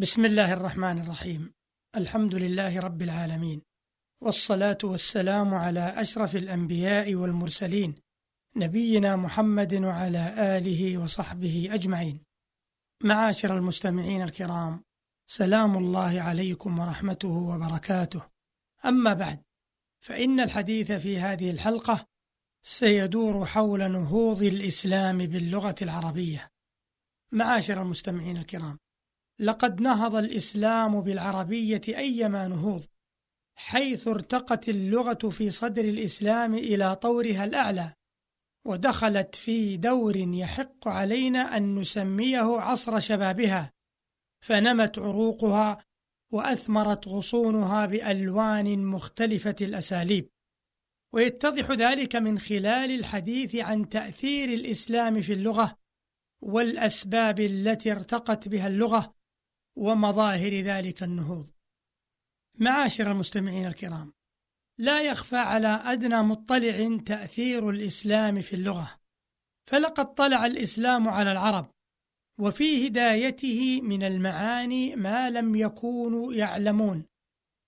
بسم الله الرحمن الرحيم الحمد لله رب العالمين والصلاة والسلام على أشرف الأنبياء والمرسلين نبينا محمد وعلى آله وصحبه أجمعين معاشر المستمعين الكرام سلام الله عليكم ورحمته وبركاته أما بعد فإن الحديث في هذه الحلقة سيدور حول نهوض الإسلام باللغة العربية معاشر المستمعين الكرام لقد نهض الإسلام بالعربية أيما نهوض حيث ارتقت اللغة في صدر الإسلام إلى طورها الأعلى ودخلت في دور يحق علينا أن نسميه عصر شبابها فنمت عروقها وأثمرت غصونها بألوان مختلفة الأساليب. ويتضح ذلك من خلال الحديث عن تأثير الإسلام في اللغة والأسباب التي ارتقت بها اللغة ومظاهر ذلك النهوض. معاشر المستمعين الكرام، لا يخفى على أدنى مطلع تأثير الإسلام في اللغة، فلقد طلع الإسلام على العرب، وفي هدايته من المعاني ما لم يكونوا يعلمون،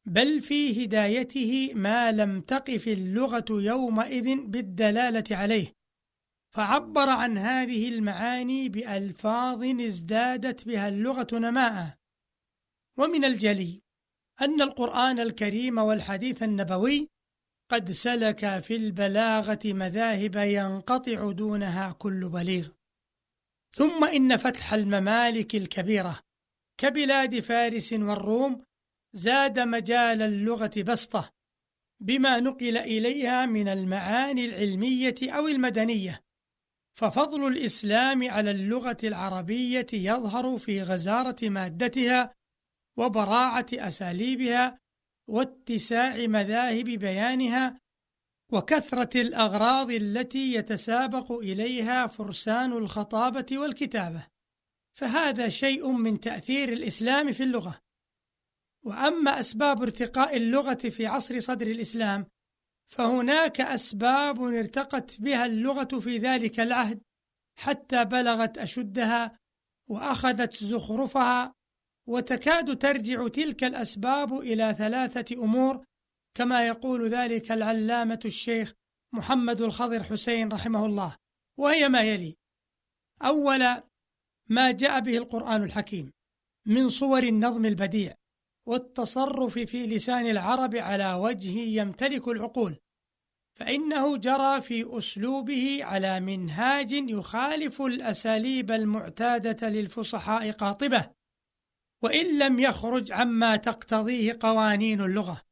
بل في هدايته ما لم تقف اللغة يومئذ بالدلالة عليه، فعبر عن هذه المعاني بألفاظ ازدادت بها اللغة نماء. ومن الجلي أن القرآن الكريم والحديث النبوي قد سلك في البلاغة مذاهب ينقطع دونها كل بليغ. ثم إن فتح الممالك الكبيرة كبلاد فارس والروم زاد مجال اللغة بسطة بما نقل إليها من المعاني العلمية أو المدنية. ففضل الإسلام على اللغة العربية يظهر في غزارة مادتها وبراعة أساليبها واتساع مذاهب بيانها وكثرة الأغراض التي يتسابق إليها فرسان الخطابة والكتابة. فهذا شيء من تأثير الإسلام في اللغة. وأما أسباب ارتقاء اللغة في عصر صدر الإسلام فهناك أسباب ارتقت بها اللغة في ذلك العهد حتى بلغت أشدها وأخذت زخرفها وتكاد ترجع تلك الأسباب إلى ثلاثة أمور كما يقول ذلك العلامة الشيخ محمد الخضر حسين رحمه الله وهي ما يلي. أولا ما جاء به القرآن الحكيم من صور النظم البديع والتصرف في لسان العرب على وجه يمتلك العقول فإنه جرى في أسلوبه على منهاج يخالف الأساليب المعتادة للفصحاء قاطبة. وإن لم يخرج عما تقتضيه قوانين اللغة.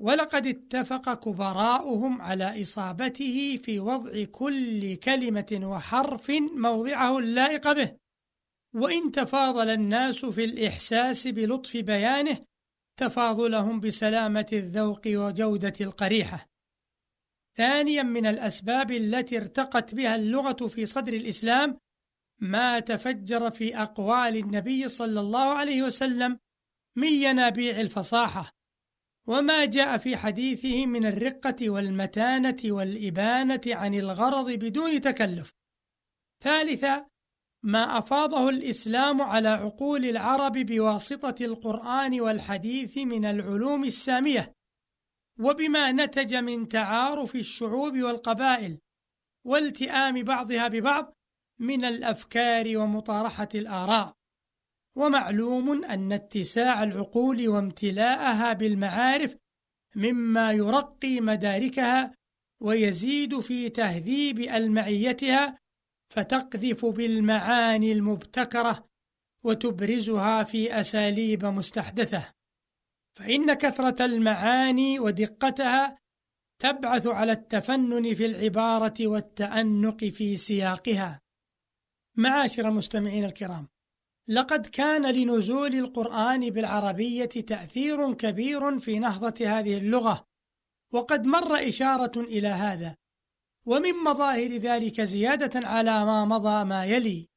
ولقد اتفق كبراؤهم على إصابته في وضع كل كلمة وحرف موضعه اللائق به. وإن تفاضل الناس في الإحساس بلطف بيانه تفاضلهم بسلامة الذوق وجودة القريحة. ثانيا من الأسباب التي ارتقت بها اللغة في صدر الإسلام ما تفجر في أقوال النبي صلى الله عليه وسلم من ينابيع الفصاحة وما جاء في حديثه من الرقة والمتانة والإبانة عن الغرض بدون تكلف. ثالثا ما أفاضه الإسلام على عقول العرب بواسطة القرآن والحديث من العلوم السامية وبما نتج من تعارف الشعوب والقبائل والتئام بعضها ببعض من الأفكار ومطارحة الآراء. ومعلوم أن اتساع العقول وامتلاءها بالمعارف مما يرقي مداركها ويزيد في تهذيب المعيتها فتقذف بالمعاني المبتكرة وتبرزها في أساليب مستحدثة. فإن كثرة المعاني ودقتها تبعث على التفنن في العبارة والتأنق في سياقها. معاشر المستمعين الكرام لقد كان لنزول القرآن بالعربية تأثير كبير في نهضة هذه اللغة وقد مر إشارة إلى هذا ومن مظاهر ذلك زيادة على ما مضى ما يلي.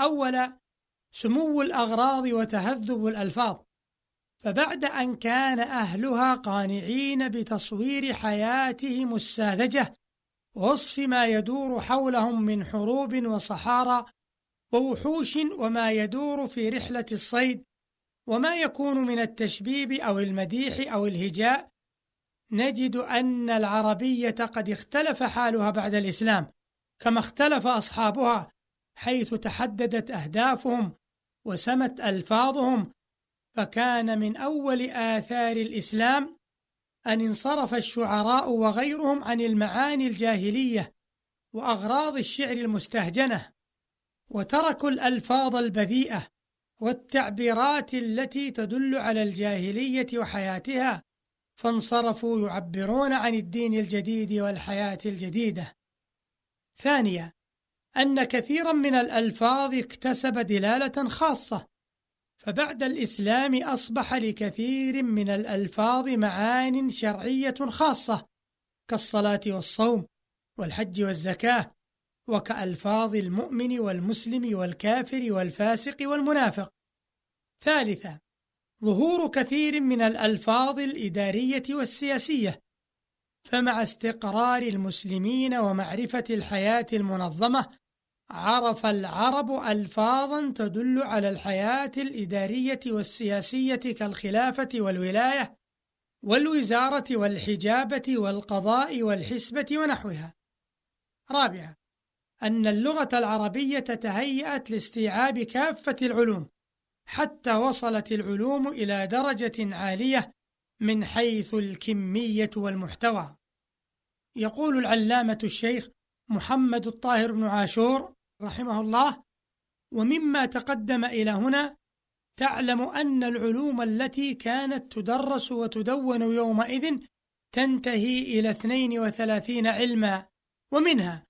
أولا سمو الأغراض وتهذب الألفاظ فبعد أن كان أهلها قانعين بتصوير حياتهم الساذجة ووصف ما يدور حولهم من حروب وصحارى ووحوش وما يدور في رحلة الصيد وما يكون من التشبيب أو المديح أو الهجاء. نجد أن العربية قد اختلف حالها بعد الإسلام كما اختلف أصحابها حيث تحددت أهدافهم وسمت ألفاظهم فكان من أول آثار الإسلام أن انصرف الشعراء وغيرهم عن المعاني الجاهلية وأغراض الشعر المستهجنة وتركوا الألفاظ البذيئة والتعبيرات التي تدل على الجاهلية وحياتها فانصرفوا يعبرون عن الدين الجديد والحياة الجديدة. ثانيا أن كثيرا من الألفاظ اكتسب دلالة خاصة فبعد الإسلام أصبح لكثير من الألفاظ معان شرعية خاصة كالصلاة والصوم والحج والزكاة وكألفاظ المؤمن والمسلم والكافر والفاسق والمنافق. ثالثا ظهور كثير من الألفاظ الإدارية والسياسية فمع استقرار المسلمين ومعرفة الحياة المنظمة عرف العرب ألفاظا تدل على الحياة الإدارية والسياسية كالخلافة والولاية والوزارة والحجابة والقضاء والحسبة ونحوها. رابعا أن اللغة العربية تهيأت لاستيعاب كافة العلوم حتى وصلت العلوم إلى درجة عالية من حيث الكمية والمحتوى. يقول العلامة الشيخ محمد الطاهر بن عاشور رحمه الله: ومما تقدم إلى هنا تعلم أن العلوم التي كانت تدرس وتدون يومئذ تنتهي إلى 32 علما ومنها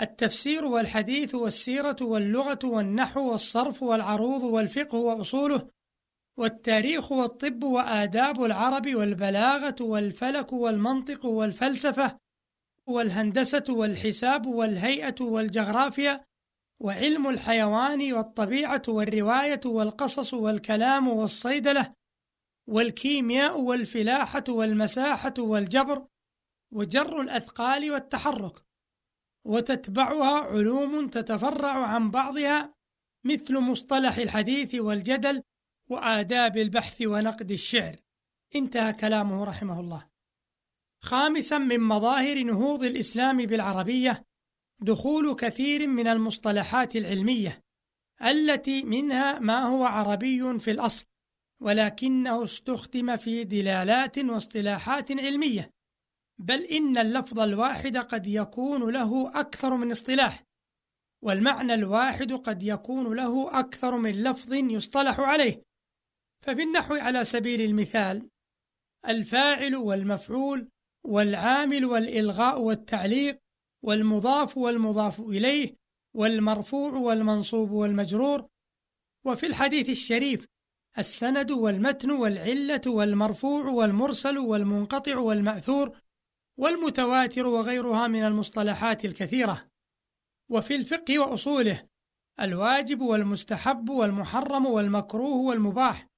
التفسير والحديث والسيرة واللغة والنحو والصرف والعروض والفقه وأصوله والتاريخ والطب وآداب العرب والبلاغة والفلك والمنطق والفلسفة والهندسة والحساب والهيئة والجغرافيا وعلم الحيوان والطبيعة والرواية والقصص والكلام والصيدلة والكيمياء والفلاحة والمساحة والجبر وجر الأثقال والتحرك. وتتبعها علوم تتفرع عن بعضها مثل مصطلح الحديث والجدل وآداب البحث ونقد الشعر. انتهى كلامه رحمه الله. خامسا من مظاهر نهوض الإسلام بالعربية دخول كثير من المصطلحات العلمية التي منها ما هو عربي في الأصل ولكنه استخدم في دلالات واصطلاحات علمية. بل إن اللفظ الواحد قد يكون له أكثر من اصطلاح والمعنى الواحد قد يكون له أكثر من لفظ يصطلح عليه. ففي النحو على سبيل المثال الفاعل والمفعول والعامل والإلغاء والتعليق والمضاف والمضاف إليه والمرفوع والمنصوب والمجرور. وفي الحديث الشريف السند والمتن والعلة والمرفوع والمرسل والمنقطع والمأثور والمتواتر وغيرها من المصطلحات الكثيرة. وفي الفقه وأصوله الواجب والمستحب والمحرم والمكروه والمباح.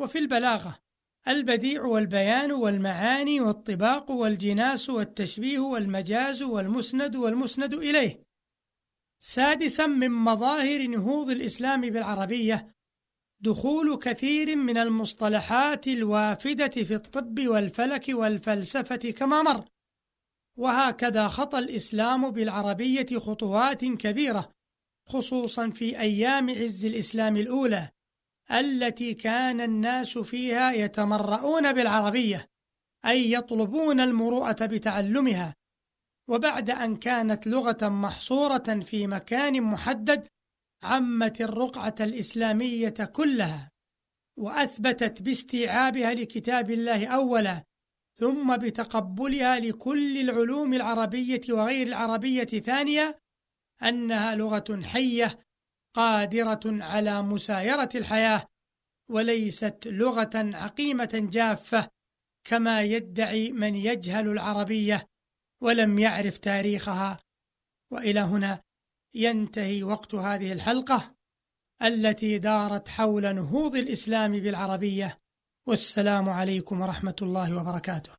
وفي البلاغة البديع والبيان والمعاني والطباق والجناس والتشبيه والمجاز والمسند والمسند إليه. سادسا من مظاهر نهوض الإسلام بالعربية دخول كثير من المصطلحات الوافدة في الطب والفلك والفلسفة كما مر. وهكذا خطى الإسلام بالعربية خطوات كبيرة خصوصا في أيام عز الإسلام الأولى. التي كان الناس فيها يتمرؤون بالعربية أي يطلبون المروءة بتعلمها. وبعد أن كانت لغة محصورة في مكان محدد عمت الرقعة الإسلامية كلها وأثبتت باستيعابها لكتاب الله أولا ثم بتقبلها لكل العلوم العربية وغير العربية ثانية أنها لغة حية قادرة على مسايرة الحياة وليست لغة عقيمة جافة كما يدعي من يجهل العربية ولم يعرف تاريخها. وإلى هنا ينتهي وقت هذه الحلقة التي دارت حول نهوض الإسلام بالعربية. والسلام عليكم ورحمة الله وبركاته.